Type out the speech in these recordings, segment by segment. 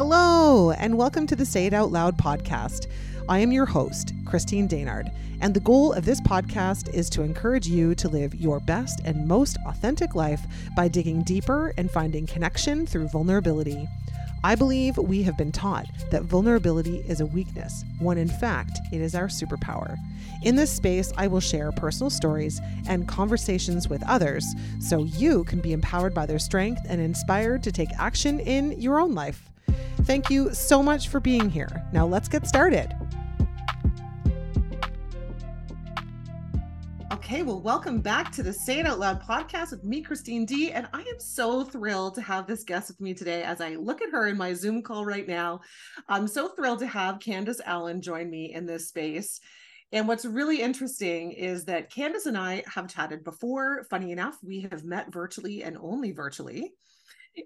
Hello, and welcome to the Say It Out Loud podcast. I am your host, Christine Daynard, and the goal of this podcast is to encourage you to live your best and most authentic life by digging deeper and finding connection through vulnerability. I believe we have been taught that vulnerability is a weakness, when in fact it is our superpower. In this space, I will share personal stories and conversations with others so you can be empowered by their strength and inspired to take action in your own life. Thank you so much for being here. Now let's get started. Okay, well, welcome back to the Say It Out Loud podcast with me, Christine D. And I am so thrilled to have this guest with me today as I look at her in my Zoom call right now. I'm so thrilled to have Candice Allen join me in this space. And what's really interesting is that Candice and I have chatted before. Funny enough, we have met virtually and only virtually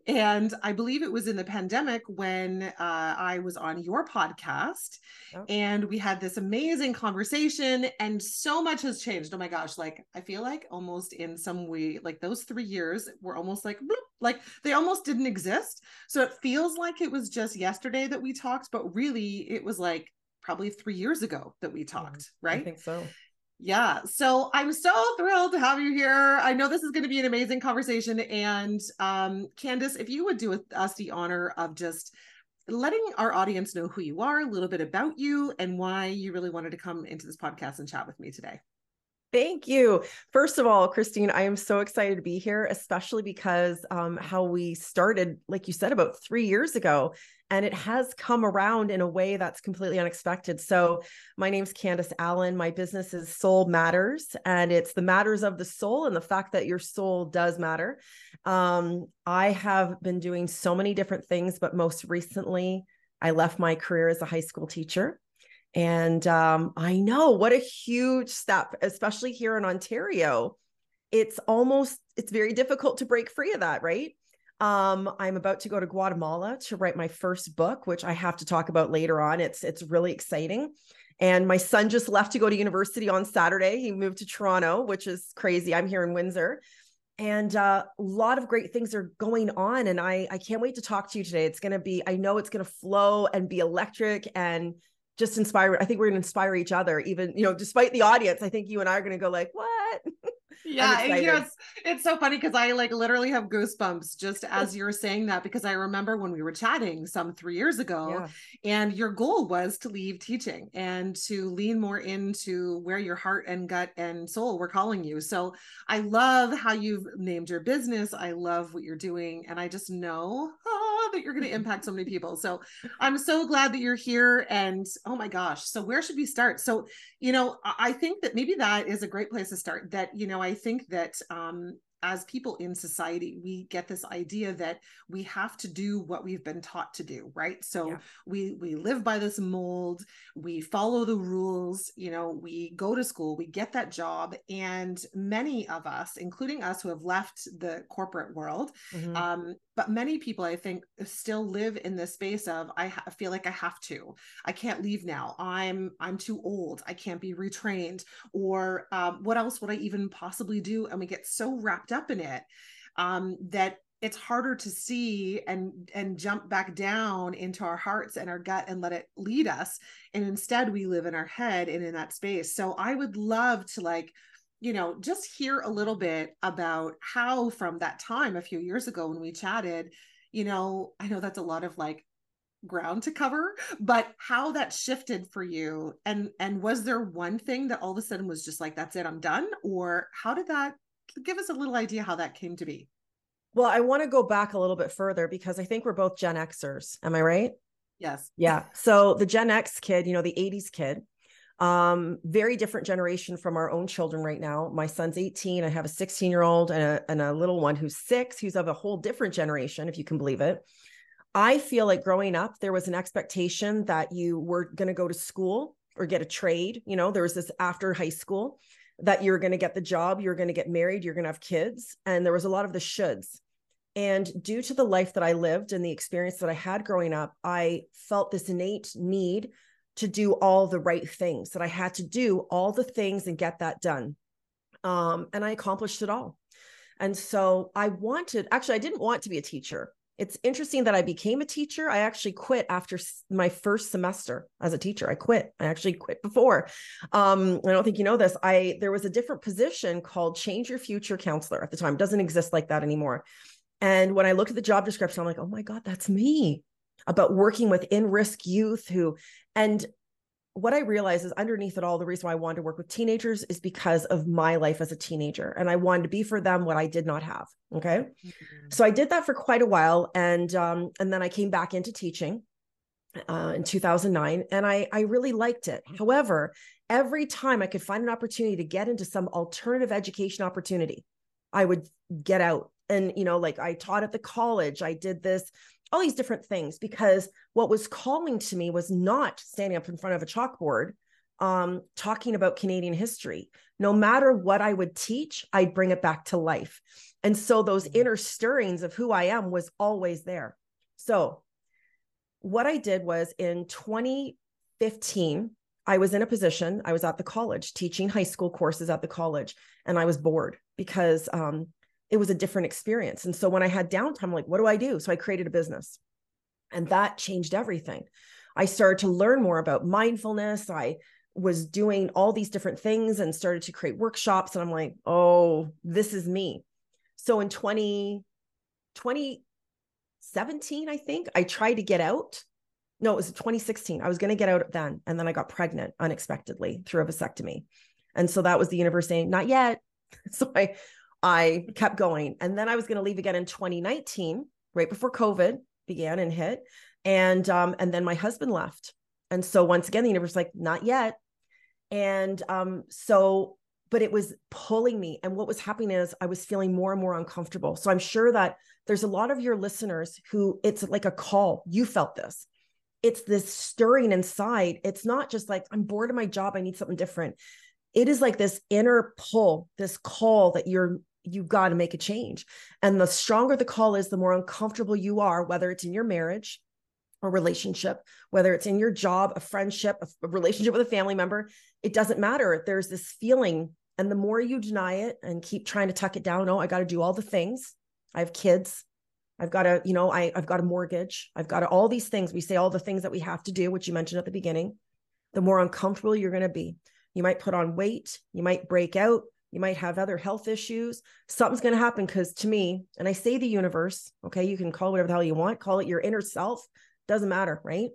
and I believe it was in the pandemic when uh, I was on your podcast oh. and we had this amazing conversation, and so much has changed. Oh my gosh, like I feel like almost in some way, like those three years were almost like, bloop, like they almost didn't exist. So it feels like it was just yesterday that we talked, but really it was like probably three years ago that we talked, yeah, right? I think so. Yeah. So I'm so thrilled to have you here. I know this is going to be an amazing conversation. And um, Candice, if you would do us the honor of just letting our audience know who you are, a little bit about you, and why you really wanted to come into this podcast and chat with me today. Thank you. First of all, Christine, I am so excited to be here, especially because um, how we started, like you said, about three years ago, and it has come around in a way that's completely unexpected. So, my name's Candice Allen. My business is Soul Matters, and it's the matters of the soul and the fact that your soul does matter. Um, I have been doing so many different things, but most recently, I left my career as a high school teacher and um, I know what a huge step, especially here in Ontario. It's almost, it's very difficult to break free of that, right? Um, I'm about to go to Guatemala to write my first book, which I have to talk about later on. It's it's really exciting. And my son just left to go to university on Saturday. He moved to Toronto, which is crazy. I'm here in Windsor. And uh, a lot of great things are going on. And I, I can't wait to talk to you today. It's going to be, I know it's going to flow and be electric and just inspire i think we're going to inspire each other even you know despite the audience i think you and i are going to go like what yeah you know, it's, it's so funny because i like literally have goosebumps just as you're saying that because i remember when we were chatting some three years ago yeah. and your goal was to leave teaching and to lean more into where your heart and gut and soul were calling you. So i love how you've named your business. I love what you're doing and i just know oh, that you're going to impact so many people. So i'm so glad that you're here and oh my gosh so where should we start? So you know i think that maybe that is a great place to start that you know i think that um, as people in society, we get this idea that we have to do what we've been taught to do, right? So yeah. we we live by this mold, we follow the rules, you know, we go to school, we get that job, and many of us, including us who have left the corporate world, mm-hmm. um, but many people i think still live in this space of i ha- feel like i have to i can't leave now i'm i'm too old i can't be retrained or um, what else would i even possibly do and we get so wrapped up in it um, that it's harder to see and and jump back down into our hearts and our gut and let it lead us. And instead we live in our head and in that space. So i would love to like you know, just hear a little bit about how from that time a few years ago when we chatted, you know, I know that's a lot of like ground to cover, but how that shifted for you. And and was there one thing that all of a sudden was just like that's it, I'm done or how did that give us a little idea how that came to be? Well, I want to go back a little bit further because I think we're both Gen Xers. Am I right? Yes. Yeah. So the Gen X kid, you know, the 80s kid, um, very different generation from our own children right now. My son's 18. I have a 16 year old and a, and a little one who's six, who's of a whole different generation, if you can believe it. I feel like growing up, there was an expectation that you were going to go to school or get a trade. You know, there was this after high school that you're going to get the job, you're going to get married, you're going to have kids. And there was a lot of the shoulds. And due to the life that I lived and the experience that I had growing up, I felt this innate need to do all the right things, that I had to do all the things and get that done. Um, and I accomplished it all. And so I wanted, actually, I didn't want to be a teacher. It's interesting that I became a teacher. I actually quit after my first semester as a teacher. I quit. I actually quit before. Um, I don't think you know this. I there was a different position called change your future counselor at the time. It doesn't exist like that anymore. And when I looked at the job description, I'm like, oh my God, that's me about working with in risk youth who, and what I realized is underneath it all, the reason why I wanted to work with teenagers is because of my life as a teenager. And I wanted to be for them what I did not have. Okay. Mm-hmm. So I did that for quite a while. And um, and then I came back into teaching uh, in 2009 and I, I really liked it. However, every time I could find an opportunity to get into some alternative education opportunity, I would get out. And, you know, like I taught at the college, I did this all these different things because what was calling to me was not standing up in front of a chalkboard um, talking about Canadian history. No matter what I would teach, I'd bring it back to life. And so those mm-hmm. inner stirrings of who I am was always there. So what I did was in 2015, I was in a position, I was at the college teaching high school courses at the college, and I was bored because um, it was a different experience. And so when I had downtime, I'm like, what do I do? So I created a business and that changed everything. I started to learn more about mindfulness. I was doing all these different things and started to create workshops. And I'm like, oh, this is me. So in 20, 2017, I think I tried to get out. No, it was 2016. I was going to get out then. And then I got pregnant unexpectedly through a vasectomy. And so that was the universe saying, not yet. So I I kept going. And then I was going to leave again in 2019, right before COVID began and hit. And um, and then my husband left. And so once again, the universe like, not yet. And um, so, but it was pulling me. And what was happening is I was feeling more and more uncomfortable. So I'm sure that there's a lot of your listeners who it's like a call. You felt this. It's this stirring inside. It's not just like, I'm bored of my job. I need something different. It is like this inner pull, this call that you're you got to make a change. And the stronger the call is, the more uncomfortable you are, whether it's in your marriage or relationship, whether it's in your job, a friendship, a, relationship with a family member, it doesn't matter. There's this feeling. And the more you deny it and keep trying to tuck it down, oh, I got to do all the things. I have kids. I've got to, you know, I, I've got a mortgage. I've got all these things. We say all the things that we have to do, which you mentioned at the beginning. The more uncomfortable you're going to be. You might put on weight. You might break out you might have other health issues. Something's going to happen because to me, and I say the universe, okay, you can call it whatever the hell you want, call it your inner self, doesn't matter, right?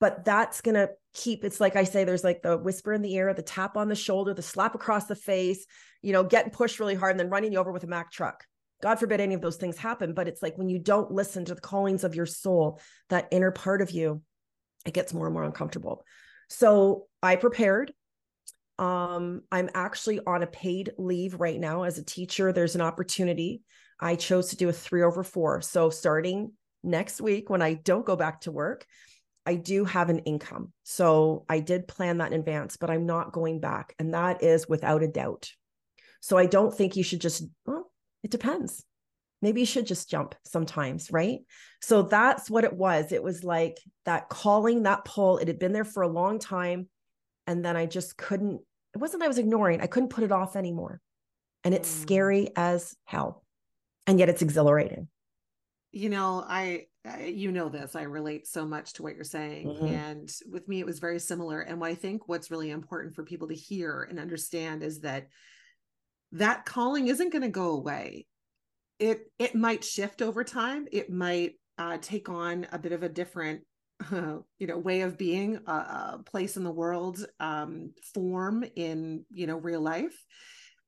But that's going to keep it's like I say, there's like the whisper in the ear, the tap on the shoulder, the slap across the face, you know, getting pushed really hard and then running you over with a Mack truck. God forbid any of those things happen. But it's like when you don't listen to the callings of your soul, that inner part of you, it gets more and more uncomfortable. So I prepared. Um, I'm actually on a paid leave right now as a teacher. There's an opportunity. I chose to do a three over four. So starting next week, when I don't go back to work, I do have an income. So I did plan that in advance, but I'm not going back. And that is without a doubt. So I don't think you should just, well, it depends. Maybe you should just jump sometimes, right? So that's what it was. It was like that calling, that pull. It had been there for a long time and then I just couldn't, it wasn't I was ignoring, I couldn't put it off anymore. And it's mm. scary as hell. And yet it's exhilarating. You know, I, you know this, I relate so much to what you're saying. Mm-hmm. And with me, it was very similar. And what I think what's really important for people to hear and understand is that that calling isn't going to go away. It it might shift over time. It might uh, take on a bit of a different uh, you know way of being a, a place in the world um, form in you know real life.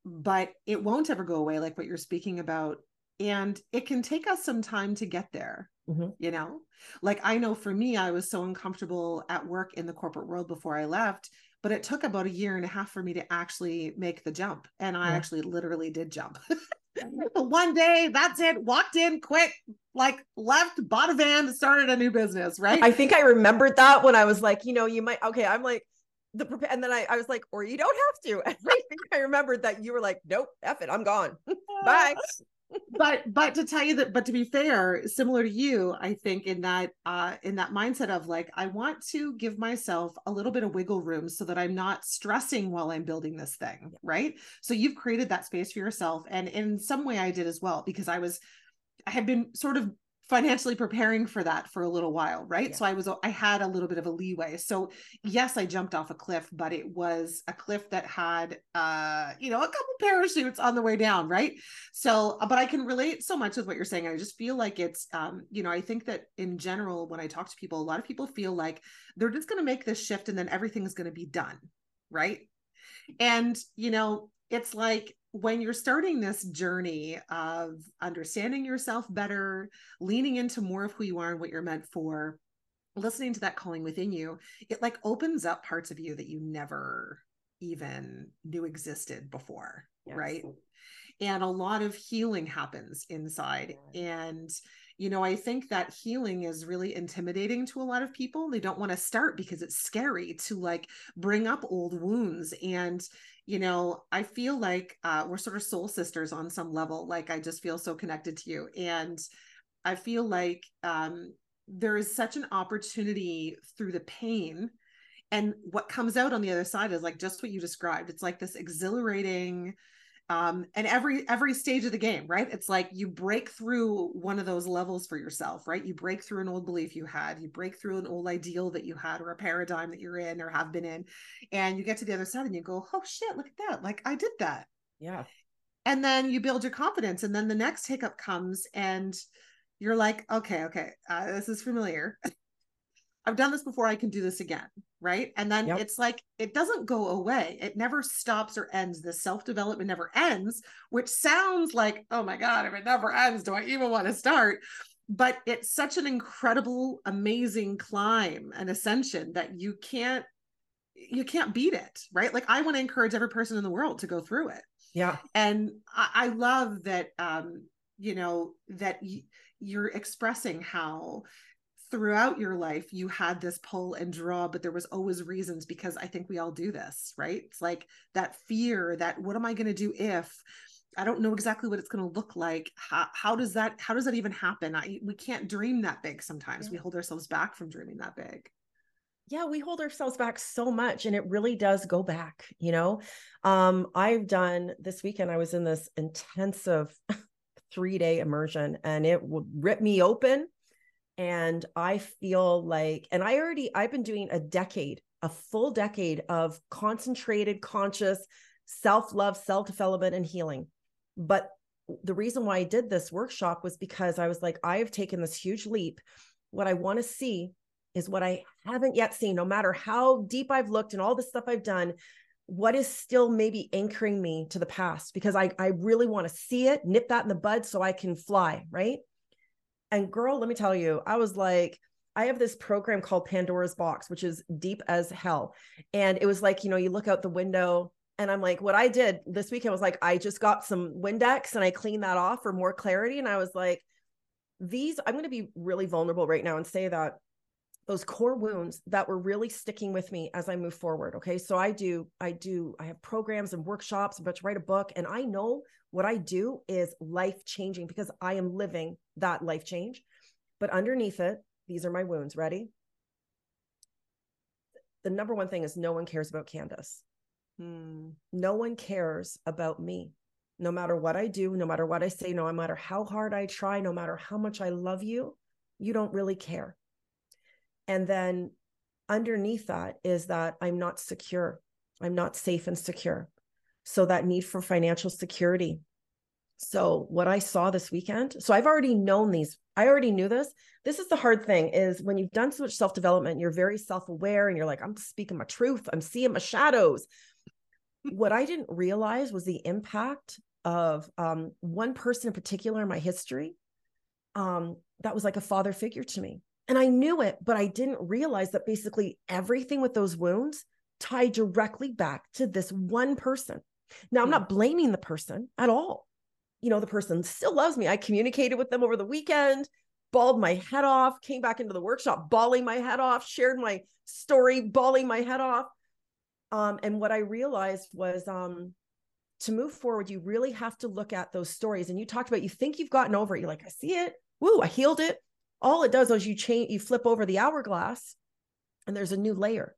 But it won't ever go away like what you're speaking about. And it can take us some time to get there mm-hmm. you know? Like i know for me i was so uncomfortable at work in the corporate world before i left but it took about a year and a half for me to actually make the jump. And i yeah. actually literally did jump one day that's it walked in quick like left bought a van started a new business right? I think i remembered that when i was like you know you might okay i'm like the and then I, I was like or you don't have to. And i think i remembered that you were like nope F it i'm gone. Uh, Bye but but to tell you that but to be fair similar to you i think in that uh in that mindset of like i want to give myself a little bit of wiggle room so that i'm not stressing while i'm building this thing right? So you've created that space for yourself and in some way i did as well because i was i had been sort of financially preparing for that for a little while right? Yeah. so i was i had a little bit of a leeway. So yes i jumped off a cliff but it was a cliff that had uh you know a couple parachutes on the way down right? So but i can relate so much with what you're saying. I just feel like it's um you know i think that in general when i talk to people a lot of people feel like they're just going to make this shift and then everything's going to be done right? And you know it's like when you're starting this journey of understanding yourself better, leaning into more of who you are and what you're meant for, listening to that calling within you, it like opens up parts of you that you never even knew existed before, yes. right? And a lot of healing happens inside. And, you know, I think that healing is really intimidating to a lot of people. They don't want to start because it's scary to like bring up old wounds and, you know, I feel like uh, we're sort of soul sisters on some level. Like I just feel so connected to you. And I feel like um, there is such an opportunity through the pain. And what comes out on the other side is like just what you described. It's like this exhilarating, um, and every every stage of the game right? It's like you break through one of those levels for yourself right? You break through an old belief you had you break through an old ideal that you had or a paradigm that you're in or have been in and you get to the other side and you go oh shit look at that. Like i did that. Yeah. And then you build your confidence and then the next hiccup comes and you're like okay okay uh, this is familiar I've done this before. I can do this again. Right. And then yep. it's like, it doesn't go away. It never stops or ends. The self development never ends, which sounds like, oh my God, if it never ends, do I even want to start? But it's such an incredible, amazing climb and ascension that you can't, you can't beat it. Right. Like I want to encourage every person in the world to go through it. Yeah. And I, I love that, um, you know, that y- you're expressing how throughout your life you had this pull and draw but there was always reasons because i think we all do this right? It's like that fear that what am i going to do if? I don't know exactly what it's going to look like. How, how does that how does that even happen? I, we can't dream that big sometimes. Yeah. we hold ourselves back from dreaming that big. Yeah we hold ourselves back so much and it really does go back you know? Um i've done this weekend i was in this intensive three day immersion and it would rip me open and i feel like and i already i've been doing a decade a full decade of concentrated conscious self-love self-development and healing. But the reason why i did this workshop was because i was like i have taken this huge leap. What i want to see is what i haven't yet seen no matter how deep i've looked and all the stuff i've done what is still maybe anchoring me to the past because i i really want to see it nip that in the bud so i can fly right and girl, let me tell you, I was like, I have this program called Pandora's Box, which is deep as hell. And it was like, you know, you look out the window and I'm like, what I did this weekend was like, I just got some Windex and I cleaned that off for more clarity. And I was like, these, I'm going to be really vulnerable right now and say that those core wounds that were really sticking with me as I move forward. Okay. So I do, I do, I have programs and workshops, I'm about to write a book. And I know what I do is life changing because I am living that life change. But underneath it, these are my wounds. Ready? The number one thing is no one cares about Candice. Hmm. No one cares about me. No matter what I do, no matter what I say, no matter how hard I try, no matter how much I love you, you don't really care. And then underneath that is that I'm not secure. I'm not safe and secure. So that need for financial security. So what I saw this weekend, so I've already known these, I already knew this. This is the hard thing is when you've done so much self-development, you're very self-aware and you're like, I'm speaking my truth, I'm seeing my shadows. what I didn't realize was the impact of um, one person in particular in my history um, that was like a father figure to me. And I knew it, but I didn't realize that basically everything with those wounds tied directly back to this one person. Now, I'm not blaming the person at all. You know, the person still loves me. I communicated with them over the weekend, bawled my head off, came back into the workshop, bawling my head off, shared my story, bawling my head off. Um, and what I realized was um, to move forward, you really have to look at those stories. And you talked about you think you've gotten over it. You're like, I see it. Woo, I healed it. All it does is you change, you flip over the hourglass and there's a new layer.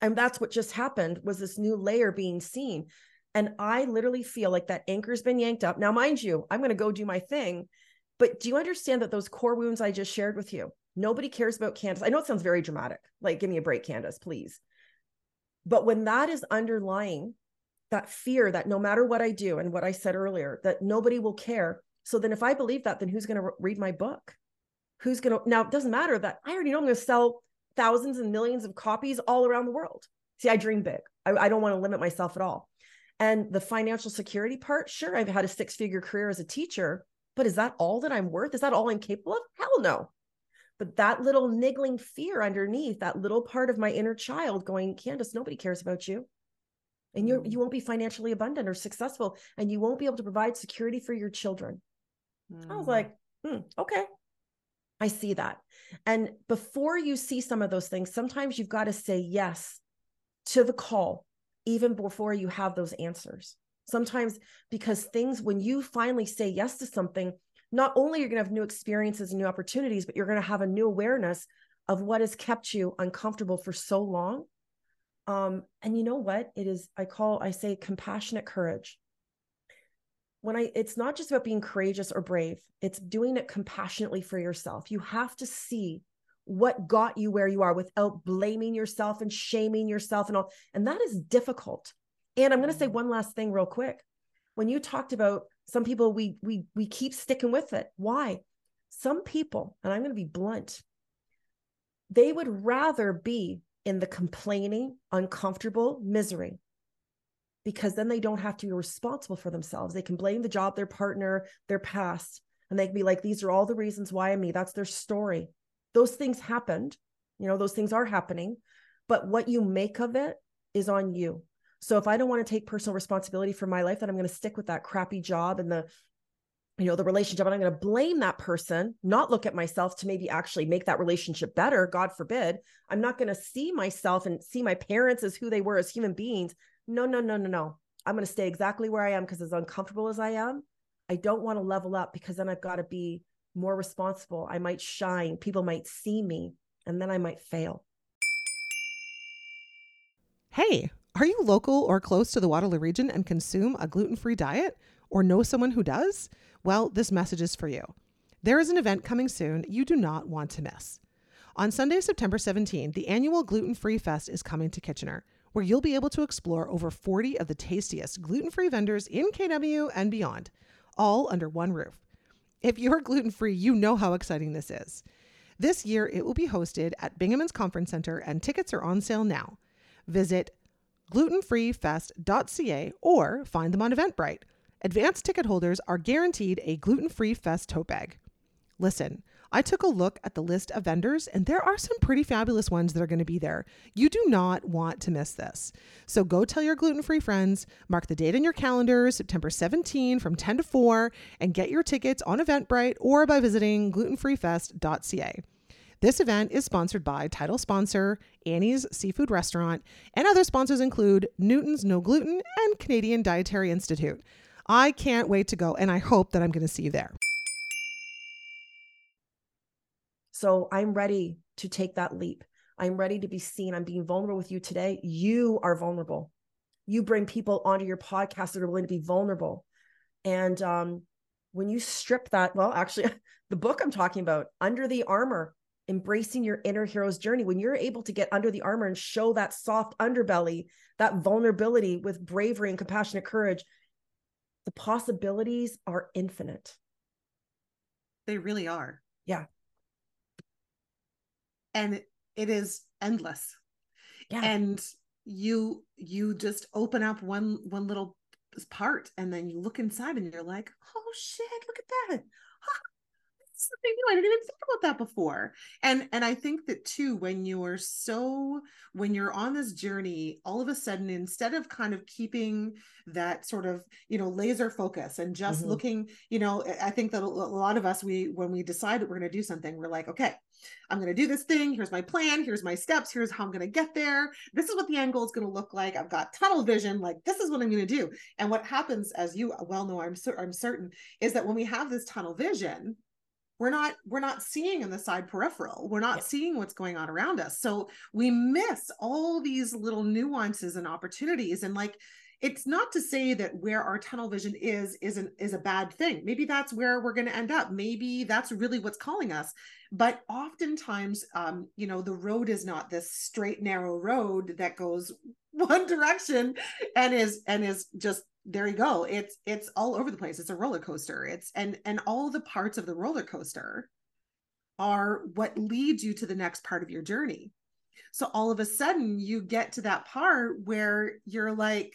And that's what just happened was this new layer being seen. And I literally feel like that anchor's been yanked up. Now, mind you, I'm going to go do my thing. But do you understand that those core wounds I just shared with you, nobody cares about Candice? I know it sounds very dramatic. Like, give me a break, Candice, please. But when that is underlying that fear that no matter what I do and what I said earlier, that nobody will care. So then if I believe that, then who's going to read my book? Who's going to, now it doesn't matter that I already know I'm going to sell thousands and millions of copies all around the world. See, I dream big. I, I don't want to limit myself at all. And the financial security part, sure, I've had a six figure career as a teacher, but is that all that I'm worth? Is that all I'm capable of? Hell no. But that little niggling fear underneath, that little part of my inner child going, Candice, nobody cares about you. And you you won't be financially abundant or successful, and you won't be able to provide security for your children. Mm. I was like, hmm, okay. I see that. And before you see some of those things, sometimes you've got to say yes to the call even before you have those answers. Sometimes because things, when you finally say yes to something, not only you're going to have new experiences and new opportunities, but you're going to have a new awareness of what has kept you uncomfortable for so long. Um, and you know what? It is, I call, I say compassionate courage. When I, it's not just about being courageous or brave, it's doing it compassionately for yourself. You have to see what got you where you are without blaming yourself and shaming yourself and all. And that is difficult. And I'm going to say mm. one last thing real quick. When you talked about some people we we we keep sticking with it. Why? Some people, and I'm going to be blunt, they would rather be in the complaining, uncomfortable misery because then they don't have to be responsible for themselves. They can blame the job, their partner, their past, and they can be like, these are all the reasons why I'm me. That's their story those things happened you know those things are happening but what you make of it is on you so if i don't want to take personal responsibility for my life then i'm going to stick with that crappy job and the you know the relationship and i'm going to blame that person not look at myself to maybe actually make that relationship better god forbid i'm not going to see myself and see my parents as who they were as human beings no no no no no i'm going to stay exactly where i am because as uncomfortable as i am i don't want to level up because then i've got to be more responsible. I might shine. People might see me, and then I might fail. Hey, are you local or close to the Waterloo region and consume a gluten free diet or know someone who does? Well, this message is for you. There is an event coming soon you do not want to miss. On Sunday, September 17, the annual Gluten Free Fest is coming to Kitchener, where you'll be able to explore over 40 of the tastiest gluten free vendors in KW and beyond, all under one roof. If you're gluten free, you know how exciting this is. This year, it will be hosted at Bingemans Conference Center, and tickets are on sale now. Visit glutenfreefest.ca or find them on Eventbrite. Advanced ticket holders are guaranteed a gluten free fest tote bag. Listen, I took a look at the list of vendors, and there are some pretty fabulous ones that are going to be there. You do not want to miss this. So go tell your gluten free friends, mark the date in your calendar, September 17 from 10 to 4, and get your tickets on Eventbrite or by visiting glutenfreefest.ca. This event is sponsored by title sponsor Annie's Seafood Restaurant, and other sponsors include Newton's No Gluten and Canadian Dietary Institute. I can't wait to go, and I hope that I'm going to see you there. So I'm ready to take that leap. I'm ready to be seen. I'm being vulnerable with you today. You are vulnerable. You bring people onto your podcast that are willing to be vulnerable. And um, when you strip that, well, actually, the book I'm talking about, Under the Armor, embracing your inner hero's journey, when you're able to get under the armor and show that soft underbelly, that vulnerability with bravery and compassionate courage, the possibilities are infinite. They really are. Yeah and it is endless yeah. and you you just open up one one little part and then you look inside and you're like oh shit look at that something new. I didn't even think about that before. And and I think that too, when you are so when you're on this journey, all of a sudden, instead of kind of keeping that sort of you know laser focus and just mm-hmm. looking, you know, I think that a lot of us we when we decide that we're going to do something, we're like, okay, I'm going to do this thing. Here's my plan. Here's my steps. Here's how I'm going to get there. This is what the end goal is going to look like. I've got tunnel vision. Like this is what I'm going to do. And what happens, as you well know, I'm cer- I'm certain, is that when we have this tunnel vision, we're not we're not seeing in the side peripheral. We're not yeah. seeing what's going on around us. So we miss all these little nuances and opportunities. And like it's not to say that where our tunnel vision is isn't is a bad thing. Maybe that's where we're going to end up. Maybe that's really what's calling us. But oftentimes um you know the road is not this straight narrow road that goes one direction and is and is just there you go it's it's all over the place it's a roller coaster it's and and all the parts of the roller coaster are what leads you to the next part of your journey so all of a sudden you get to that part where you're like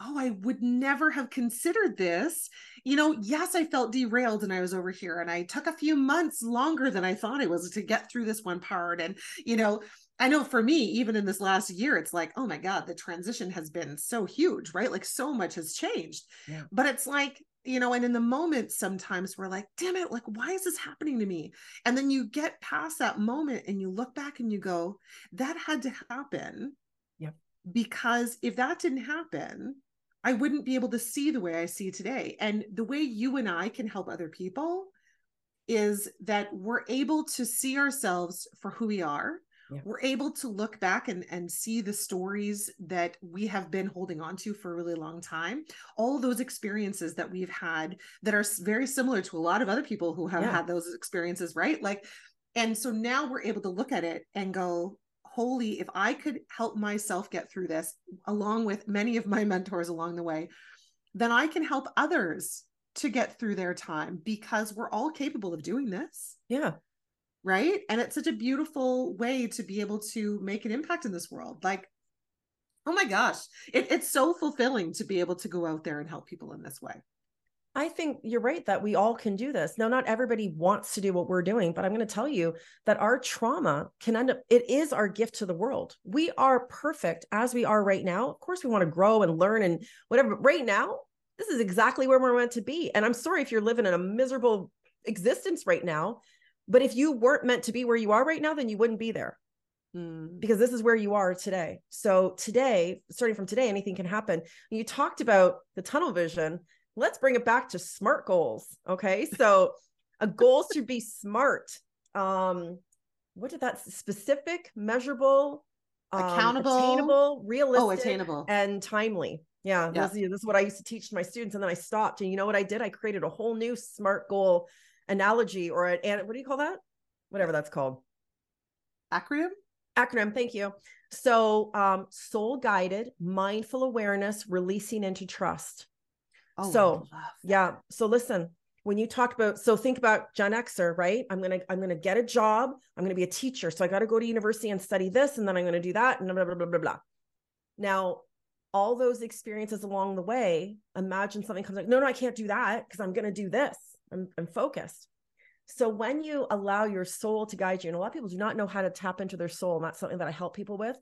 oh, I would never have considered this. You know, yes, I felt derailed and I was over here and I took a few months longer than I thought it was to get through this one part. And, you know, I know for me, even in this last year, it's like, oh my God, the transition has been so huge, right? Like so much has changed. Yeah. But it's like, you know, and in the moment, sometimes we're like, damn it, like, why is this happening to me? And then you get past that moment and you look back and you go, that had to happen. Yep. Because if that didn't happen, I wouldn't be able to see the way I see today. And the way you and I can help other people is that we're able to see ourselves for who we are. Yeah. We're able to look back and, and see the stories that we have been holding on to for a really long time. All those experiences that we've had that are very similar to a lot of other people who have yeah. had those experiences, right? Like, and so now we're able to look at it and go, holy, if I could help myself get through this, along with many of my mentors along the way, then I can help others to get through their time because we're all capable of doing this. Yeah. Right. And it's such a beautiful way to be able to make an impact in this world. Like, oh my gosh, it, it's so fulfilling to be able to go out there and help people in this way. I think you're right that we all can do this. Now, not everybody wants to do what we're doing, but I'm going to tell you that our trauma can end up, it is our gift to the world. We are perfect as we are right now. Of course, we want to grow and learn and whatever. But right now, this is exactly where we're meant to be. And I'm sorry if you're living in a miserable existence right now, but if you weren't meant to be where you are right now, then you wouldn't be there. Mm. Because this is where you are today. So, today, starting from today, anything can happen. You talked about the tunnel vision let's bring it back to smart goals. Okay. So a goal should be smart. Um, what did that specific, measurable, um, accountable, attainable, realistic, oh, attainable, and timely. Yeah, yeah. This, this is what I used to teach my students, and then I stopped. And you know what I did? I created a whole new SMART goal analogy, or an what do you call that? Whatever that's called. Acronym. Acronym. Thank you. So, um, soul guided, mindful awareness, releasing into trust. Oh, so yeah. So listen, when you talk about so think about Gen Xer, right? I'm gonna I'm gonna get a job. I'm gonna be a teacher. So I got to go to university and study this, and then I'm gonna do that, and blah blah blah blah blah. Now, all those experiences along the way, imagine something comes like, no, no, I can't do that because I'm gonna do this. I'm, focused. So when you allow your soul to guide you, and a lot of people do not know how to tap into their soul, and that's something that I help people with.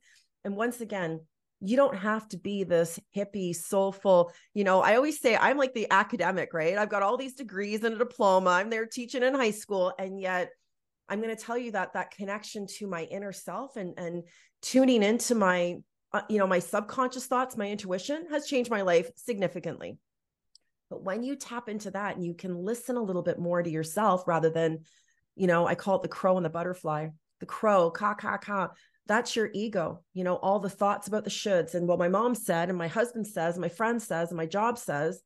And once again, you don't have to be this hippie, soulful. You know, I always say I'm like the academic, right? I've got all these degrees and a diploma. I'm there teaching in high school. And yet I'm going to tell you that that connection to my inner self and, and tuning into my, uh, you know, my subconscious thoughts, my intuition has changed my life significantly. But when you tap into that and you can listen a little bit more to yourself rather than, you know, I call it the crow and the butterfly. The crow, ka, ka, ka that's your ego you know all the thoughts about the shoulds and what my mom said and my husband says my friend says and my job says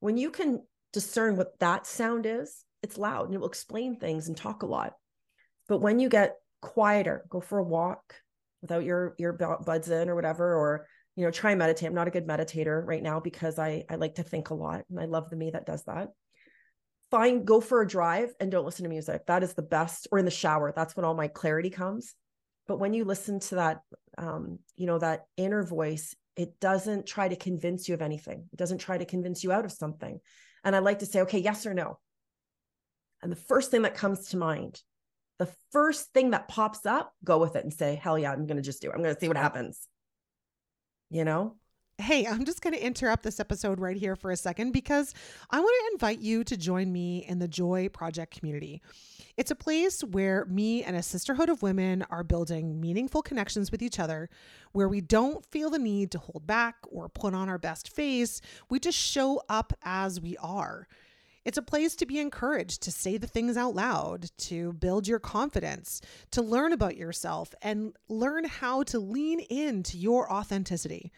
when you can discern what that sound is it's loud and it will explain things and talk a lot but when you get quieter go for a walk without your your buds in or whatever or you know try and meditate. I'm not a good meditator right now because i i like to think a lot and i love the me that does that. Fine go for a drive and don't listen to music. That is the best or in the shower that's when all my clarity comes. But when you listen to that um, you know that inner voice it doesn't try to convince you of anything. It doesn't try to convince you out of something. And i like to say okay yes or no. And the first thing that comes to mind the first thing that pops up go with it and say hell yeah i'm going to just do it. I'm going to see what happens you know Hey, I'm just going to interrupt this episode right here for a second because I want to invite you to join me in the Joy Project community. It's a place where me and a sisterhood of women are building meaningful connections with each other, where we don't feel the need to hold back or put on our best face. We just show up as we are. It's a place to be encouraged to say the things out loud, to build your confidence, to learn about yourself, and learn how to lean into your authenticity.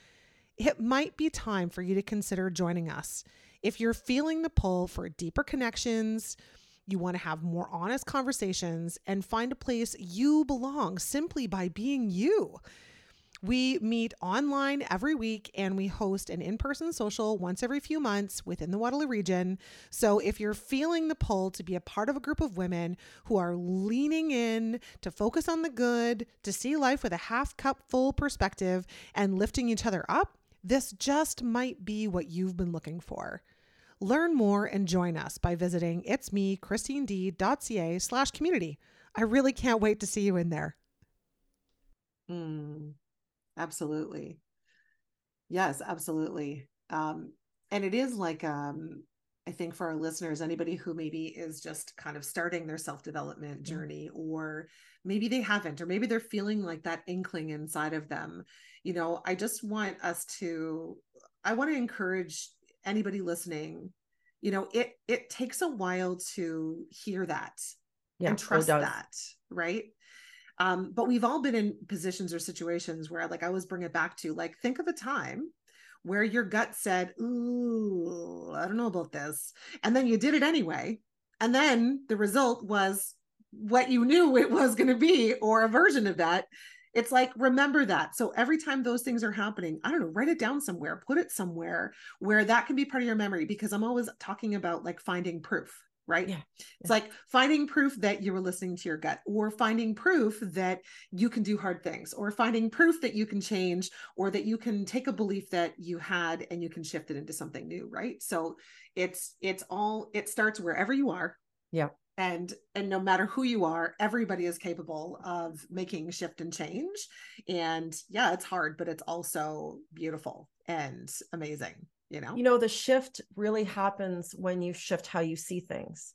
it might be time for you to consider joining us. If you're feeling the pull for deeper connections, you want to have more honest conversations and find a place you belong simply by being you. We meet online every week and we host an in person social once every few months within the Waterloo region. So if you're feeling the pull to be a part of a group of women who are leaning in to focus on the good, to see life with a half cup full perspective, and lifting each other up, this just might be what you've been looking for. Learn more and join us by visiting it's me, christined.ca slash community. I really can't wait to see you in there. Mm. Absolutely. Yes, absolutely. Um, and it is like um, I think for our listeners, anybody who maybe is just kind of starting their self development journey, or maybe they haven't, or maybe they're feeling like that inkling inside of them, you know, I just want us to, I want to encourage anybody listening, you know, it it takes a while to hear that yeah, and trust that, right? Um, but we've all been in positions or situations where, like, I always bring it back to, like, think of a time where your gut said, Ooh, I don't know about this. And then you did it anyway. And then the result was what you knew it was going to be, or a version of that. It's like, remember that. So every time those things are happening, I don't know, write it down somewhere, put it somewhere where that can be part of your memory because I'm always talking about like finding proof right? Yeah. It's like finding proof that you were listening to your gut, or finding proof that you can do hard things, or finding proof that you can change, or that you can take a belief that you had and you can shift it into something new, right? So it's it's all it starts wherever you are. Yeah. And and no matter who you are, everybody is capable of making shift and change. And yeah, it's hard, but it's also beautiful and amazing you know? You know the shift really happens when you shift how you see things.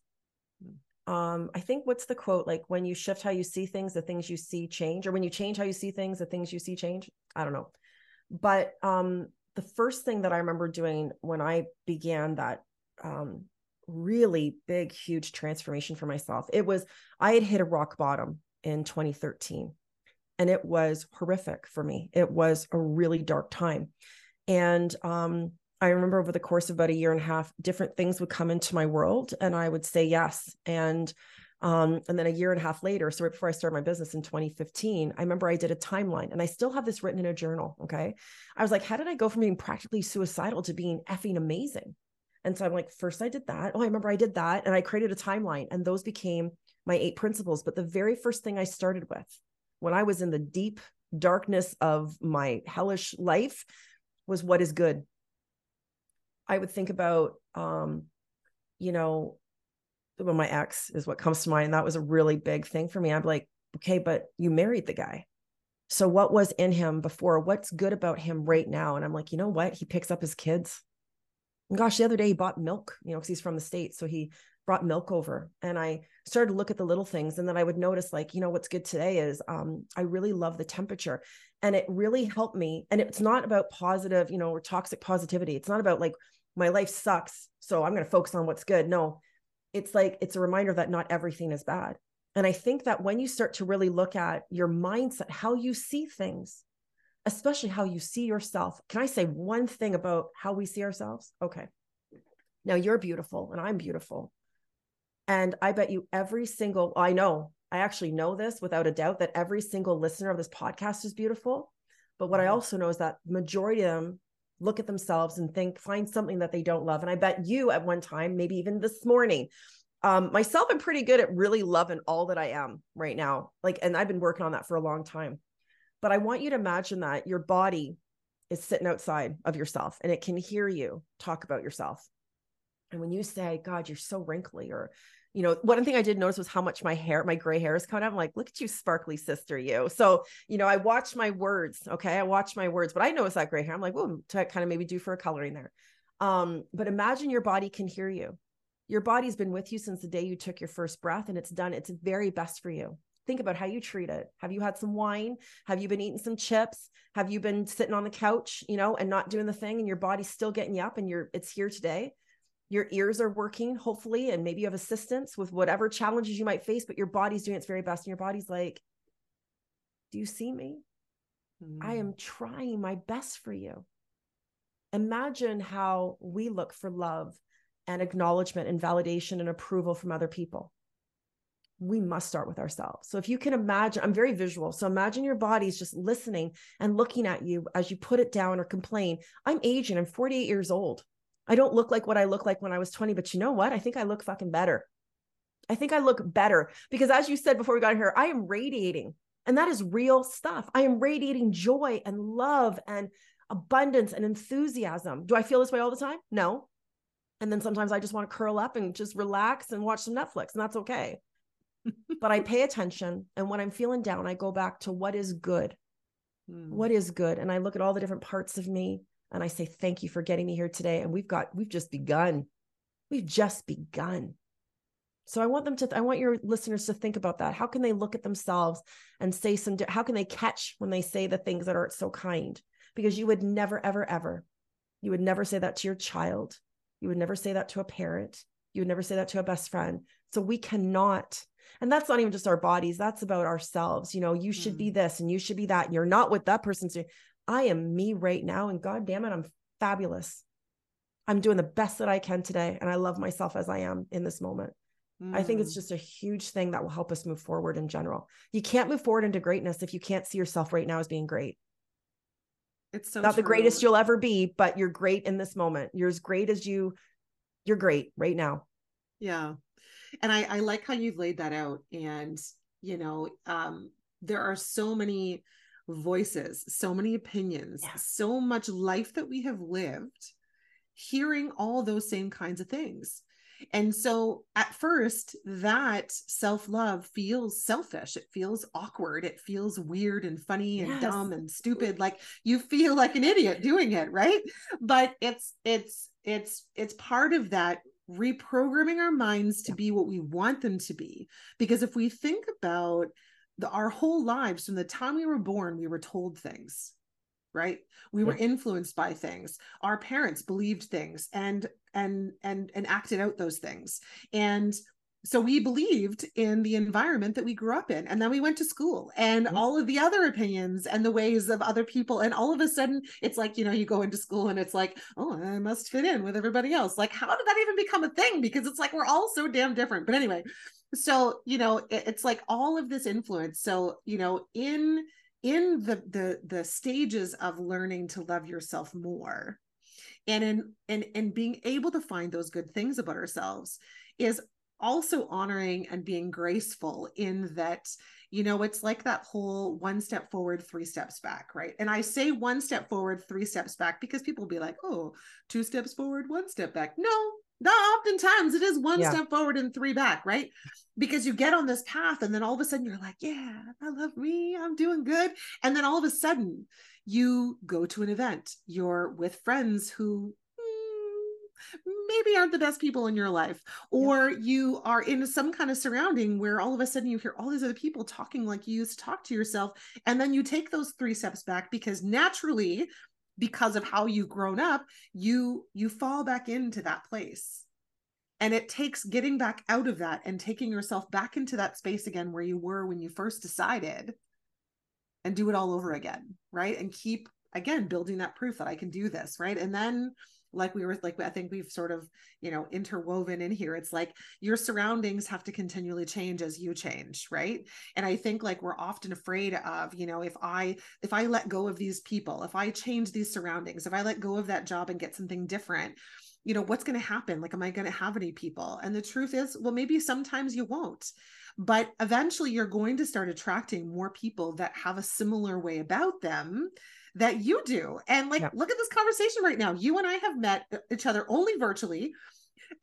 Hmm. um i think what's the quote? Like when you shift how you see things the things you see change or when you change how you see things the things you see change? I don't know. But um the first thing that i remember doing when i began that um really big huge transformation for myself it was i had hit a rock bottom in 2013 and it was horrific for me. It was a really dark time. And um I remember over the course of about a year and a half, different things would come into my world and I would say yes. And um, and then a year and a half later, so right before I started my business in 2015, I remember I did a timeline and I still have this written in a journal. Okay. I was like, how did I go from being practically suicidal to being effing amazing? And so I'm like, first I did that. Oh, I remember I did that. And I created a timeline and those became my eight principles. But the very first thing I started with when I was in the deep darkness of my hellish life was what is good I would think about, um, you know, well, my ex is what comes to mind. And That was a really big thing for me. I'm like, okay, but you married the guy. So what was in him before? What's good about him right now? And I'm like, you know what? He picks up his kids. And gosh, the other day he bought milk, you know, because he's from the States. So he brought milk over. And I started to look at the little things. And then I would notice, like, you know, what's good today is um, I really love the temperature. And it really helped me. And it's not about positive, you know, or toxic positivity. It's not about like my life sucks so i'm going to focus on what's good no it's like it's a reminder that not everything is bad and i think that when you start to really look at your mindset how you see things especially how you see yourself can i say one thing about how we see ourselves okay now you're beautiful and i'm beautiful and i bet you every single i know i actually know this without a doubt that every single listener of this podcast is beautiful but what i mm-hmm. also know is that majority of them look at themselves and think, find something that they don't love. And I bet you at one time, maybe even this morning, um, myself, I'm pretty good at really loving all that I am right now. Like, and I've been working on that for a long time. But I want you to imagine that your body is sitting outside of yourself and it can hear you talk about yourself. And when you say, God, you're so wrinkly, or you know, one thing I did notice was how much my hair, my gray hair is coming out. I'm like, look at you, sparkly sister, you. So, you know, I watch my words. Okay. I watch my words, but I notice that gray hair. I'm like, well, to kind of maybe do for a coloring there. Um, but imagine your body can hear you. Your body's been with you since the day you took your first breath and it's done its very best for you. Think about how you treat it. Have you had some wine? Have you been eating some chips? Have you been sitting on the couch, you know, and not doing the thing and your body's still getting you up and you're it's here today? Your ears are working hopefully and maybe you have assistance with whatever challenges you might face but your body's doing its very best and your body's like do you see me mm. i am trying my best for you imagine how we look for love and acknowledgement and validation and approval from other people we must start with ourselves. So if you can imagine, I'm very visual. So imagine your body's just listening and looking at you as you put it down or complain. I'm aging, I'm 48 years old. I don't look like what I look like when I was 20, but you know what? I think I look fucking better. I think I look better because as you said before we got here, I am radiating and that is real stuff. I am radiating joy and love and abundance and enthusiasm. Do I feel this way all the time? No. And then sometimes I just want to curl up and just relax and watch some Netflix, and that's okay but I pay attention. And when I'm feeling down, I go back to what is good. Mm. What is good? And I look at all the different parts of me and I say, thank you for getting me here today. And we've got, we've just begun. We've just begun. So I want them to, I want your listeners to think about that. How can they look at themselves and say some, how can they catch when they say the things that aren't so kind? Because you would never, ever, ever, you would never say that to your child. You would never say that to a parent. You would never say that to a best friend. So we cannot and that's not even just our bodies that's about ourselves you know you should mm. be this and you should be that and you're not what that person's doing i am me right now and god damn it i'm fabulous i'm doing the best that i can today and i love myself as i am in this moment mm. i think it's mm. just a huge thing that will help us move forward in general you can't move forward into greatness if you can't see yourself right now as being great it's so not true. the greatest you'll ever be but you're great in this moment you're as great as you you're great right now yeah and I, I like how you've laid that out and you know um there are so many voices so many opinions yeah. so much life that we have lived hearing all those same kinds of things and so at first, that self love feels selfish. It feels awkward. It feels weird and funny and yes. dumb and stupid. Like you feel like an idiot doing it, right? But it's, it's, it's, it's part of that reprogramming our minds to be what we want them to be. Because if we think about the, our whole lives from the time we were born, we were told things, right? We were influenced by things. Our parents believed things and and and and acted out those things. And so we believed in the environment that we grew up in and then we went to school and all of the other opinions and the ways of other people and all of a sudden it's like you know you go into school and it's like oh i must fit in with everybody else like how did that even become a thing because it's like we're all so damn different but anyway so you know it, it's like all of this influence. So you know in in the the the stages of learning to love yourself more and in and and being able to find those good things about ourselves is also honoring and being graceful in that you know it's like that whole one step forward three steps back right? And i say one step forward three steps back because people be like oh two steps forward one step back. No no oftentimes it is one yeah. step forward and three back right because you get on this path and then all of a sudden you're like yeah i love me i'm doing good and then all of a sudden you go to an event you're with friends who hmm, maybe aren't the best people in your life or yeah. you are in some kind of surrounding where all of a sudden you hear all these other people talking like you used to talk to yourself and then you take those three steps back because naturally because of how you've grown up you you fall back into that place. And it takes getting back out of that and taking yourself back into that space again where you were when you first decided and do it all over again right? And keep again building that proof that i can do this right? And then like we were like i think we've sort of you know interwoven in here. It's like your surroundings have to continually change as you change right? And i think like we're often afraid of you know if i if i let go of these people if i change these surroundings if i let go of that job and get something different you know what's going to happen? Like am i going to have any people? And the truth is well maybe sometimes you won't. But eventually you're going to start attracting more people that have a similar way about them that you do. And like, yeah. look at this conversation right now. You and I have met each other only virtually.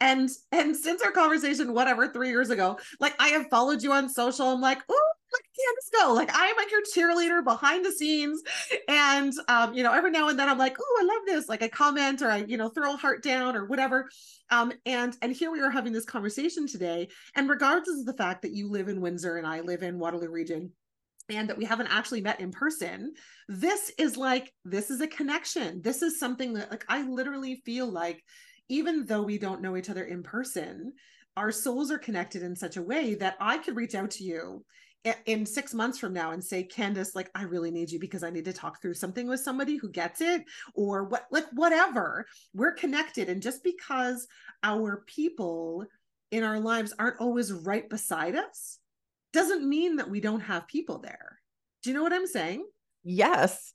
And and since our conversation, whatever, three years ago, like I have followed you on social. I'm like, oh, look at Candice go. Like I am like your cheerleader behind the scenes. And um, you know, every now and then I'm like, oh, I love this. Like I comment or I, you know, throw a heart down or whatever. Um, and and here we are having this conversation today. And regardless of the fact that you live in Windsor and I live in Waterloo region, and that we haven't actually met in person this is like this is a connection this is something that like i literally feel like even though we don't know each other in person our souls are connected in such a way that i could reach out to you in six months from now and say, Candice, like, I really need you because I need to talk through something with somebody who gets it or what, like, whatever. We're connected. And just because our people in our lives aren't always right beside us doesn't mean that we don't have people there. Do you know what I'm saying? Yes.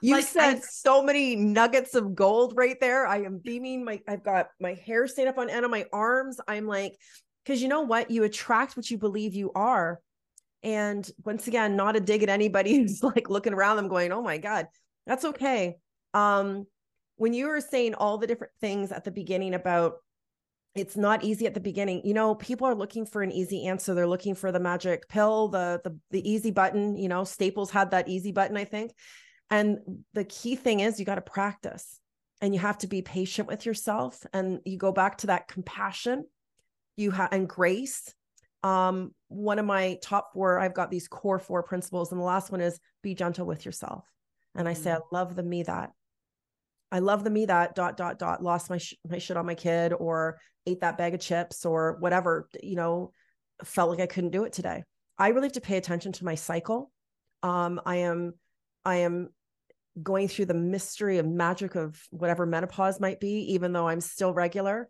You like, said I, so many nuggets of gold right there. I am beaming my I've got my hair staying up on end of my arms. I'm like, because you know what? You attract what you believe you are. And once again, not a dig at anybody who's like looking around them going, oh my God, that's okay. Um, when you were saying all the different things at the beginning about it's not easy at the beginning, you know, people are looking for an easy answer. They're looking for the magic pill, the the the easy button. You know, Staples had that easy button, I think. And the key thing is you got to practice and you have to be patient with yourself. And you go back to that compassion you have and grace um one of my top four i've got these core four principles and the last one is be gentle with yourself and i mm-hmm. say i mm. love the me that i love the me that dot dot dot lost my sh- my shit on my kid or ate that bag of chips or whatever you know felt like i couldn't do it today i really have to pay attention to my cycle um i am i am going through the mystery of magic of whatever menopause might be even though i'm still regular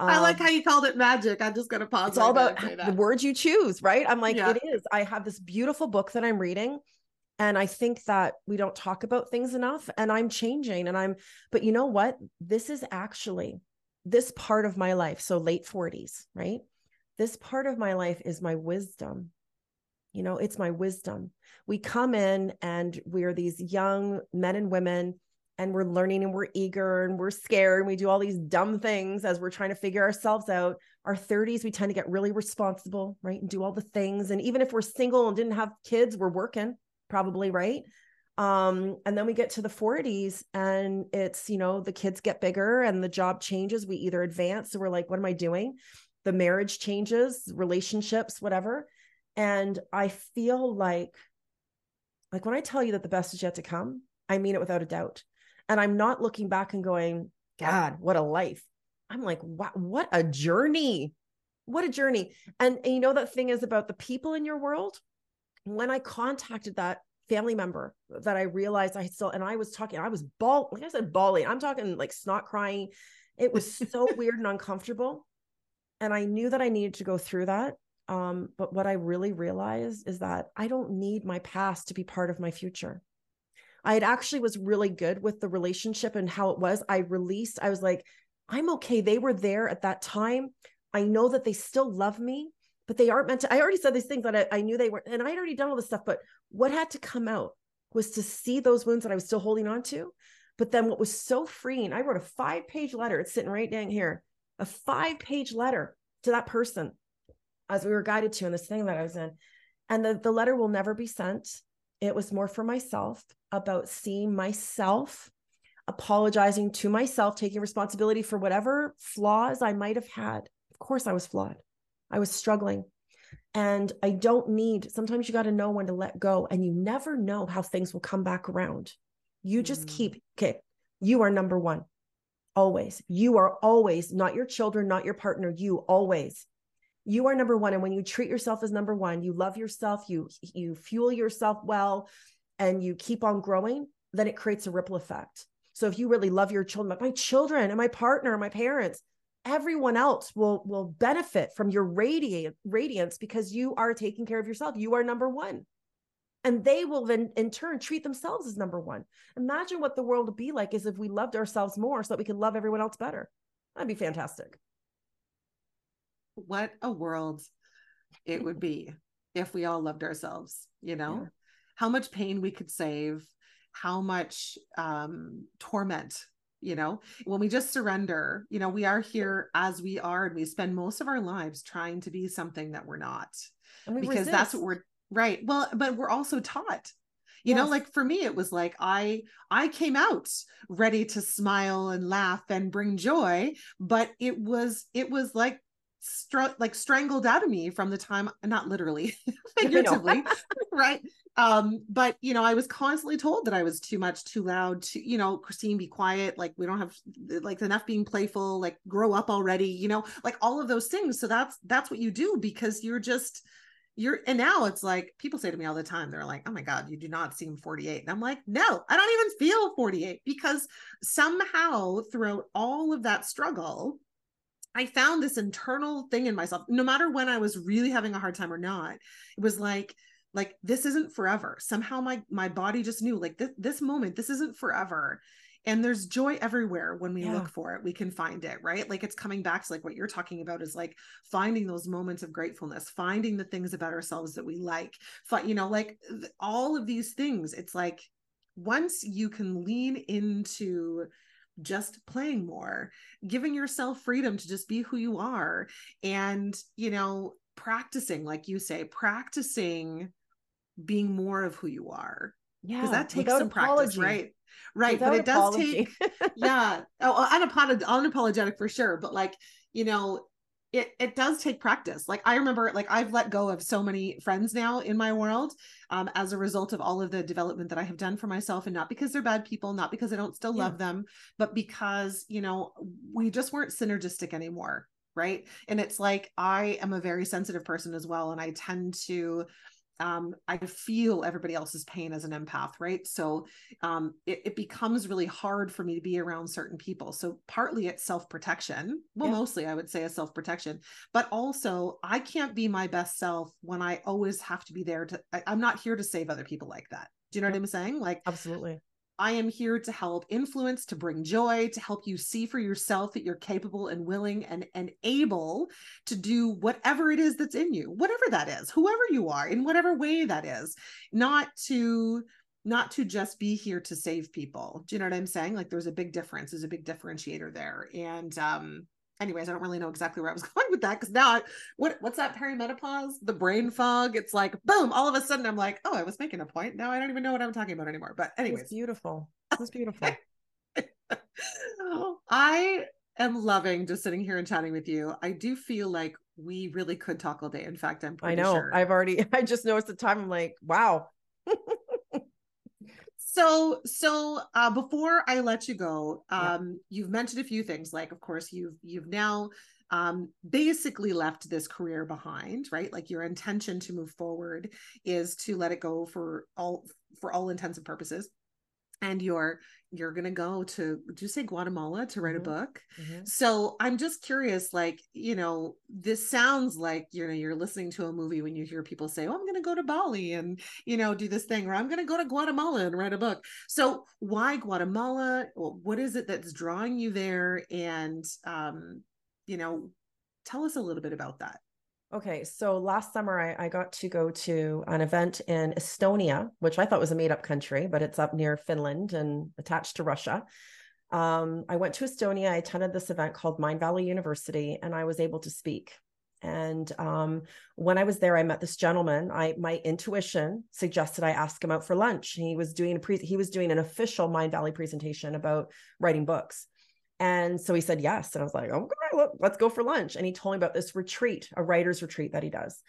um, I like um, how you called it magic. I'm just going to pause. It's all about the words you choose, right? I'm like, yeah. it is. I have this beautiful book that I'm reading. And I think that we don't talk about things enough. And I'm changing. And I'm, but you know what? This is actually this part of my life. So late 40s, right? This part of my life is my wisdom. You know, it's my wisdom. We come in and we're these young men and women and we're learning and we're eager and we're scared and we do all these dumb things as we're trying to figure ourselves out our 30s we tend to get really responsible right and do all the things and even if we're single and didn't have kids we're working probably right um, and then we get to the 40s and it's you know the kids get bigger and the job changes we either advance so we're like what am i doing the marriage changes relationships whatever and i feel like like when i tell you that the best is yet to come i mean it without a doubt and I'm not looking back and going, God, what a life. I'm like, what, what a journey. What a journey. And, and you know, that thing is about the people in your world. When I contacted that family member that I realized I still, and I was talking, I was ball, like I said, bawling. I'm talking like snot crying. It was so weird and uncomfortable. And I knew that I needed to go through that. Um, but what I really realized is that I don't need my past to be part of my future. I had actually was really good with the relationship and how it was. I released, I was like, I'm okay. They were there at that time. I know that they still love me, but they aren't meant to. I already said these things that I, I knew they were, and I had already done all this stuff. But what had to come out was to see those wounds that I was still holding on to. But then what was so freeing, I wrote a five page letter. It's sitting right down here, a five page letter to that person as we were guided to in this thing that I was in. And the, the letter will never be sent. It was more for myself about seeing myself, apologizing to myself, taking responsibility for whatever flaws I might have had. Of course, I was flawed. I was struggling. And I don't need, sometimes you got to know when to let go, and you never know how things will come back around. You just mm. keep, okay, you are number one, always. You are always not your children, not your partner, you always you are number one and when you treat yourself as number one you love yourself you you fuel yourself well and you keep on growing then it creates a ripple effect so if you really love your children my children and my partner and my parents everyone else will will benefit from your radiant radiance because you are taking care of yourself. You are number one. And they will then in turn treat themselves as number one. Imagine what the world would be like is if we loved ourselves more so that we could love everyone else better. That'd be fantastic. What a world it would be if we all loved ourselves, you know, yeah. how much pain we could save, how much um, torment, you know, when we just surrender, you know, we are here as we are and we spend most of our lives trying to be something that we're not because resist. that's what we're right. Well, but we're also taught you yes. know like for me it was like i i came out ready to smile and laugh and bring joy but it was it was like str- like strangled out of me from the time not literally figuratively right um but you know i was constantly told that i was too much too loud to you know christine be quiet. Like we don't have like enough being playful. Like grow up already you know like all of those things. So that's that's what you do because you're just you're and now it's like people say to me all the time they're like oh my god you do not seem 48 and i'm like no i don't even feel 48 because somehow throughout all of that struggle i found this internal thing in myself no matter when i was really having a hard time or not. It was like like this isn't forever. Somehow my my body just knew like this this moment this isn't forever. And there's joy everywhere when we yeah. look for it we can find it right? Like it's coming back to like what you're talking about is like finding those moments of gratefulness finding the things about ourselves that we like you know like all of these things. It's like once you can lean into just playing more giving yourself freedom to just be who you are and you know practicing like you say practicing being more of who you are yeah because that takes some apology. practice right right Without but it does apology. take yeah oh unapolog- unapologetic for sure but like you know it it does take practice like i remember like i've let go of so many friends now in my world um, as a result of all of the development that i have done for myself and not because they're bad people not because i don't still yeah. love them but because you know we just weren't synergistic anymore right and it's like i am a very sensitive person as well and i tend to um, I feel everybody else's pain as an empath, right? So um, it, it, becomes really hard for me to be around certain people. So partly it's self protection. Well, yeah. mostly I would say a self protection, but also I can't be my best self when I always have to be there to. I, am not here to save other people like that. Do you know what I'm saying? Like, absolutely. I am here to help influence, to bring joy, to help you see for yourself that you're capable and willing and, and able to do whatever it is that's in you, whatever that is, whoever you are, in whatever way that is, not to not to just be here to save people. Do you know what I'm saying? Like there's a big difference, there's a big differentiator there. And um anyways, I don't really know exactly where I was going with that because now I, what what's that perimenopause? The brain fog. It's like boom, all of a sudden I'm like, oh, I was making a point. Now I don't even know what I'm talking about anymore. But anyways, it's beautiful. It was beautiful. I am loving just sitting here and chatting with you. I do feel like we really could talk all day. In fact, I'm I know. Sure. I've already I just noticed the time. I'm like, wow. So so uh, before i let you go um, yeah. you've mentioned a few things like of course you've you've now um, basically left this career behind right like your intention to move forward is to let it go for all for all intents and purposes and you're you're going to go to do you say guatemala to write mm-hmm. a book? Mm-hmm. so i'm just curious like you know this sounds like you know you're listening to a movie when you hear people say oh i'm going to go to bali and you know do this thing or i'm going to go to guatemala and write a book. So why guatemala? What is it that's drawing you there? And um you know tell us a little bit about that Okay, so last summer I, I, got to go to an event in Estonia, which I thought was a made up country, but it's up near Finland and attached to Russia. Um, I went to Estonia. I attended this event called Mindvalley University, and I was able to speak. And um, when I was there, I met this gentleman. I my intuition suggested I ask him out for lunch. He was doing a pre- he was doing an official Mindvalley presentation about writing books. And so he said yes. And I was like, okay, look, let's go for lunch. And he told me about this retreat, a writer's retreat that he does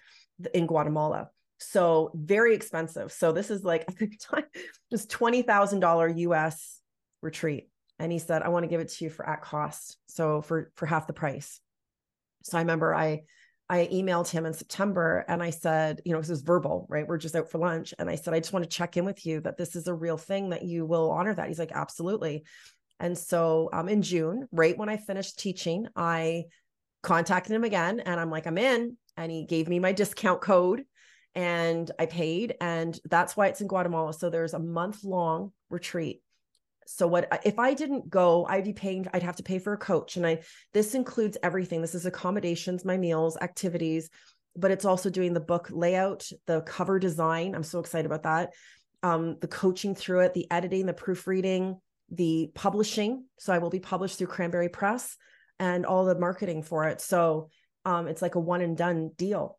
in Guatemala. So very expensive. So this is like just $20,000 US retreat. And he said, I want to give it to you for at cost. So for, for half the price. So I remember I, I emailed him in September and I said, you know, this is verbal, right? We're just out for lunch. And I said, I just want to check in with you that this is a real thing that you will honor that. He's like, absolutely. And so um, in June, right when I finished teaching, I contacted him again and I'm like, I'm in. And he gave me my discount code and I paid. And that's why it's in Guatemala. So there's a month long retreat. So what if I didn't go, I'd be paying, I'd have to pay for a coach. And I this includes everything. This is accommodations, my meals, activities, but it's also doing the book layout, the cover design. I'm so excited about that. Um, the coaching through it, the editing, the proofreading, the publishing. So I will be published through Cranberry Press and all the marketing for it. So um, it's like a one and done deal.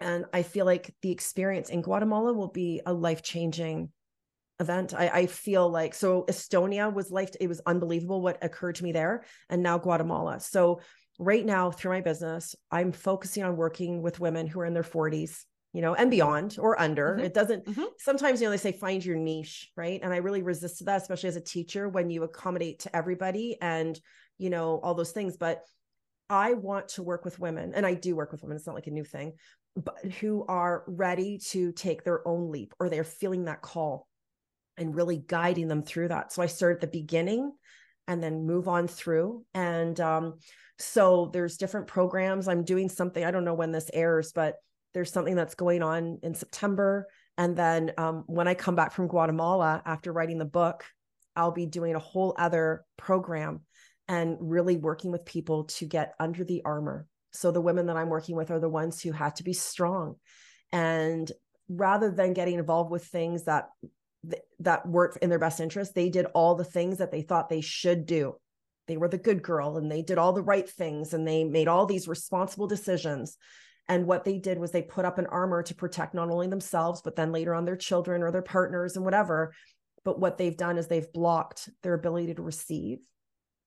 And I feel like the experience in Guatemala will be a life changing event. I, I, feel like so Estonia was life, it was unbelievable what occurred to me there. And now Guatemala. So right now through my business, I'm focusing on working with women who are in their 40s you know, and beyond or under. Mm-hmm. It doesn't, mm-hmm. sometimes, you know, they say find your niche, right? And I really resisted that, especially as a teacher when you accommodate to everybody and, you know, all those things. But I want to work with women and I do work with women. It's not like a new thing, but who are ready to take their own leap or they're feeling that call and really guiding them through that. So I start at the beginning and then move on through. And um, so there's different programs. I'm doing something, I don't know when this airs, but there's something that's going on in September. And then um, when I come back from Guatemala after writing the book, I'll be doing a whole other program and really working with people to get under the armor. So the women that I'm working with are the ones who had to be strong. And rather than getting involved with things that that weren't in their best interest, they did all the things that they thought they should do. They were the good girl and they did all the right things and they made all these responsible decisions. And what they did was they put up an armor to protect not only themselves, but then later on their children or their partners and whatever. But what they've done is they've blocked their ability to receive,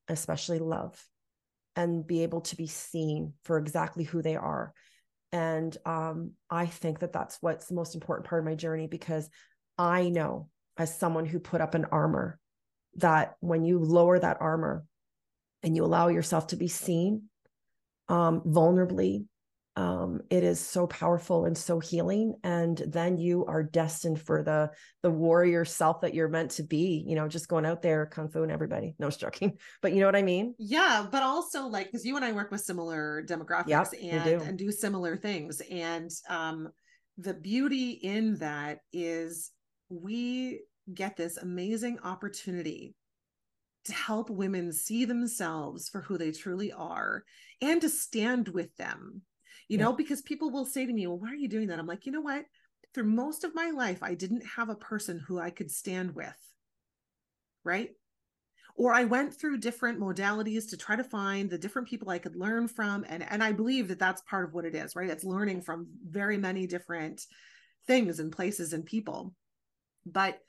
especially love, and be able to be seen for exactly who they are. And um, I think that that's what's the most important part of my journey because I know as someone who put up an armor that when you lower that armor and you allow yourself to be seen um, vulnerably, um, it is so powerful and so healing. And then you are destined for the the warrior self that you're meant to be. You know, just going out there, kung fu and everybody. No joking, but you know what I mean. Yeah, but also like because you and I work with similar demographics yep, and do. and do similar things, and um, the beauty in that is we get this amazing opportunity to help women see themselves for who they truly are and to stand with them. You yeah. know, because people will say to me, Well, why are you doing that? I'm like, you know what? Through most of my life, I didn't have a person who I could stand with. Right. Or I went through different modalities to try to find the different people I could learn from. And, and I believe that that's part of what it is, right? It's learning from very many different things and places and people. But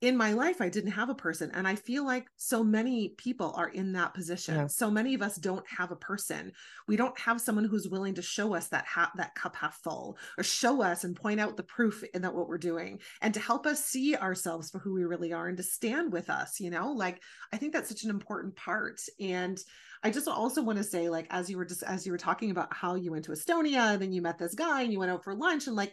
in my life, I didn't have a person. And I feel like so many people are in that position. Yeah. So many of us don't have a person. We don't have someone who's willing to show us that ha- that cup half full or show us and point out the proof in that what we're doing and to help us see ourselves for who we really are and to stand with us, you know, like I think that's such an important part. And I just also want to say, like, as you were just as you were talking about how you went to Estonia, and then you met this guy and you went out for lunch, and like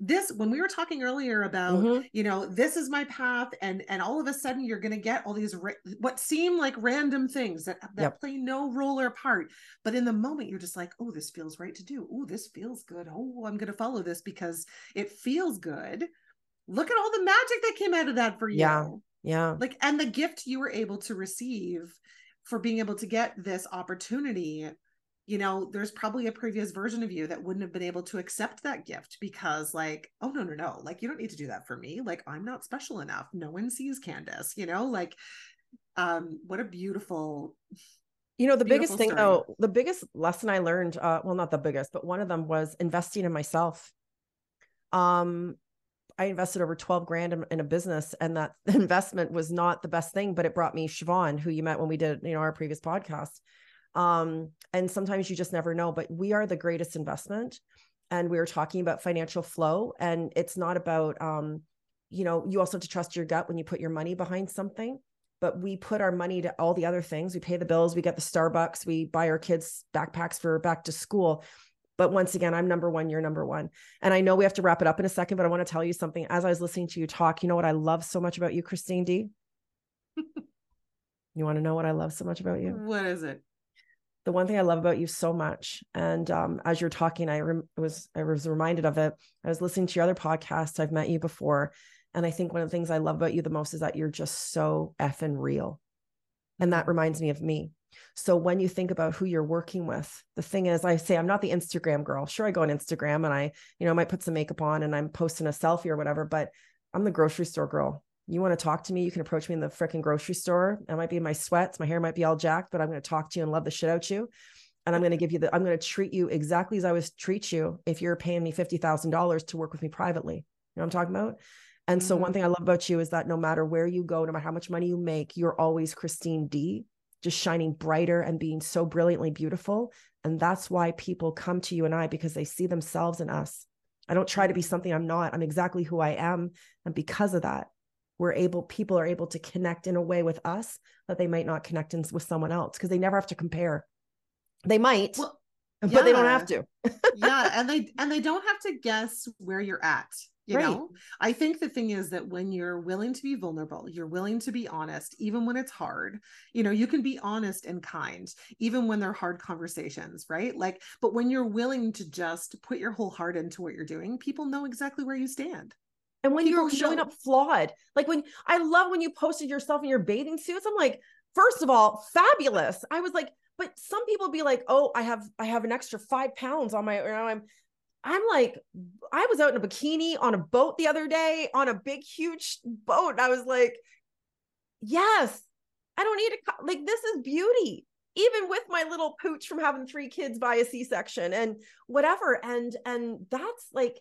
this when we were talking earlier about mm-hmm. you know this is my path and and all of a sudden you're going to get all these ra- what seem like random things that that yep. play no role or part but in the moment you're just like oh this feels right to do. Oh this feels good. Oh i'm going to follow this because it feels good. Look at all the magic that came out of that for you. Yeah yeah. Like and the gift you were able to receive for being able to get this opportunity you know, there's probably a previous version of you that wouldn't have been able to accept that gift because, like, oh, no, no, no, like, you don't need to do that for me. Like, I'm not special enough. No one sees Candice, you know, like, um, what a beautiful, you know, the biggest thing story. though, the biggest lesson I learned, uh, well, not the biggest, but one of them was investing in myself. Um, I invested over 12 grand in, in, a business and that investment was not the best thing, but it brought me Siobhan, who you met when we did, you know, our previous podcast um, and sometimes you just never know, but we are the greatest investment. And we are talking about financial flow. And it's not about, um, you know, you also have to trust your gut when you put your money behind something. But we put our money to all the other things. We pay the bills, we get the Starbucks, we buy our kids backpacks for back to school. But once again, I'm number one, you're number one. And I know we have to wrap it up in a second, but I want to tell you something. As I was listening to you talk, you know what I love so much about you, Christine D? you want to know what I love so much about you? What is it? The one thing I love about you so much, and um, as you're talking, I rem- was I was reminded of it. I was listening to your other podcasts. I've met you before, and I think one of the things I love about you the most is that you're just so effing real, and that reminds me of me. So when you think about who you're working with, the thing is, I say I'm not the Instagram girl. Sure, I go on Instagram and I, you know, might put some makeup on and I'm posting a selfie or whatever, but I'm the grocery store girl you want to talk to me, you can approach me in the freaking grocery store. I might be in my sweats, my hair might be all jacked, but I'm going to talk to you and love the shit out you. And I'm going to give you the, I'm going to treat you exactly as I would treat you if you're paying me $50,000 to work with me privately. You know what I'm talking about? And mm-hmm. so one mm-hmm. thing I love about you is that no matter where you go, no matter how much money you make, you're always Christine D, just shining brighter and being so brilliantly beautiful. And that's why people come to you and I because they see themselves in us. I don't try to be something I'm not. I'm exactly who I am. And because of that, we're able people are able to connect in a way with us that they might not connect in, with someone else because they never have to compare they might well, but yeah. they don't have to. yeah, and they and they don't have to guess where you're at you right. know i think the thing is that when you're willing to be vulnerable you're willing to be honest even when it's hard you know you can be honest and kind even when they're hard conversations right like but when you're willing to just put your whole heart into what you're doing people know exactly where you stand and when people you're showing up flawed like when i love when you posted yourself in your bathing suits i'm like first of all fabulous i was like but some people be like oh i have i have an extra five pounds on my you know, i'm I'm like, I was out in a bikini on a boat the other day on a big, huge boat. I was like, yes, I don't need to, like, this is beauty, even with my little pooch from having three kids by a C section and whatever. And, and that's like,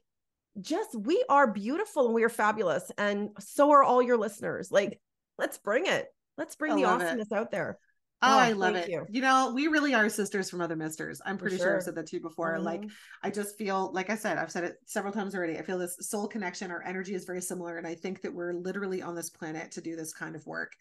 just we are beautiful and we are fabulous. And so are all your listeners. Like, let's bring it. Let's bring I the awesomeness it. out there. Oh, oh, I love it. You. you. know, we really are sisters from other misters. I'm pretty sure. sure. I've said that to you before. Mm-hmm. Like, I just feel, like I said, I've said it several times already. I feel this soul connection, our energy is very similar. And I think that we're literally on this planet to do this kind of work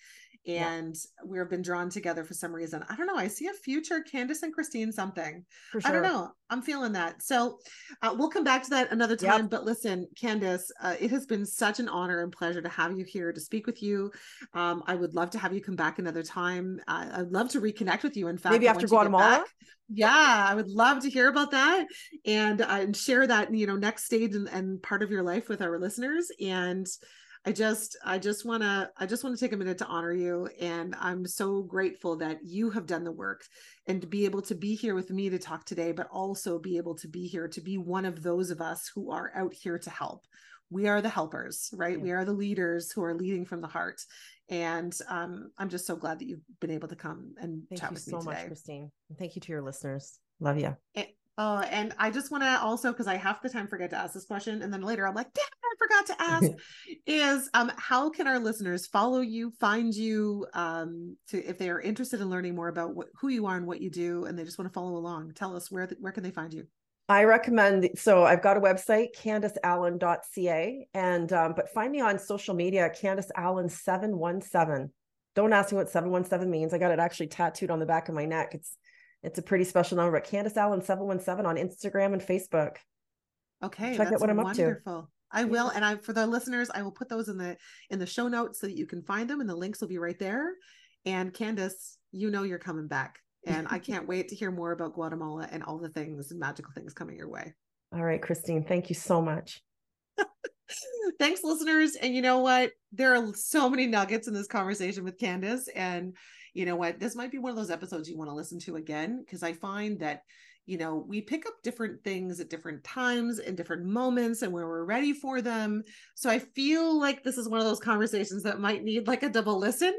and yeah. we've been drawn together for some reason. I don't know. I see a future Candice and Christine something. Sure. I don't know. I'm feeling that. So uh, we'll come back to that another time. Yep. But listen, Candice, uh, it has been such an honor and pleasure to have you here to speak with you. Um, I would love to have you come back another time. Uh, I'd love to reconnect with you. In fact, maybe after Guatemala. Yeah, I would love to hear about that and uh, and share that you know next stage and, and part of your life with our listeners. And I just I just want to I just want to take a minute to honor you and I'm so grateful that you have done the work and to be able to be here with me to talk today but also be able to be here to be one of those of us who are out here to help. We are the helpers, right? Yeah. We are the leaders who are leading from the heart. And um, I'm just so glad that you've been able to come and Thank chat with so me today. Much, Christine. And thank you to your listeners. Love you. And, Oh, and I just want to also because I half the time forget to ask this question, and then later I'm like, damn, forgot to ask. is um, how can our listeners follow you, find you, um, to if they are interested in learning more about what, who you are and what you do, and they just want to follow along? Tell us where where can they find you? I recommend so I've got a website, candiceallen.ca, and um, but find me on social media, Candice Allen 717. Don't ask me what 717 means. I got it actually tattooed on the back of my neck. It's it's a pretty special number, but Candice Allen 717 on Instagram and Facebook. Okay. Check out what I'm wonderful. up to. I will, and I for the listeners, I will put those in the in the show notes so that you can find them, and the links will be right there. And Candice, you know you're coming back, and I can't wait to hear more about Guatemala and all the things and magical things coming your way. All right, Christine, thank you so much. Thanks, listeners. And you know what? There are so many nuggets in this conversation with Candice, and you know what, this might be one of those episodes you want to listen to again because I find that you know, we pick up different things at different times and different moments and where we're ready for them. So I feel like this is one of those conversations that might need like a double listen.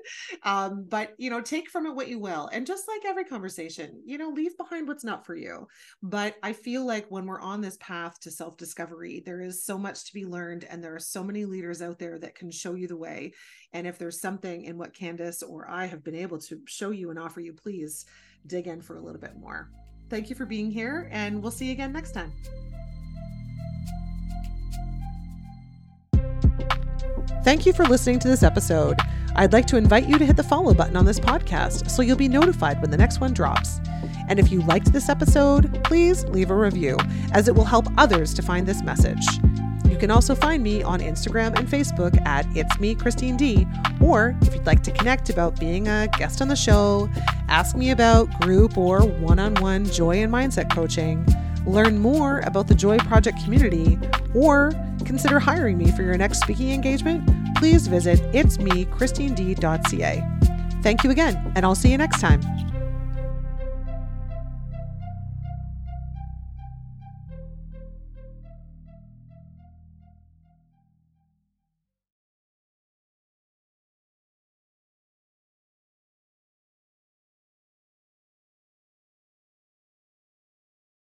Um, but, you know, take from it what you will. And just like every conversation, you know, leave behind what's not for you. But I feel like when we're on this path to self discovery, there is so much to be learned. And there are so many leaders out there that can show you the way. And if there's something in what Candice or I have been able to show you and offer you, please dig in for a little bit more. Thank you for being here, and we'll see you again next time. Thank you for listening to this episode. I'd like to invite you to hit the follow button on this podcast so you'll be notified when the next one drops. And if you liked this episode, please leave a review, as it will help others to find this message. You can also find me on Instagram and Facebook at It's Me Christine D. Or if you'd like to connect about being a guest on the show, ask me about group or one on one joy and mindset coaching, learn more about the Joy Project community, or consider hiring me for your next speaking engagement, please visit itsmechristined.ca. Thank you again, and I'll see you next time.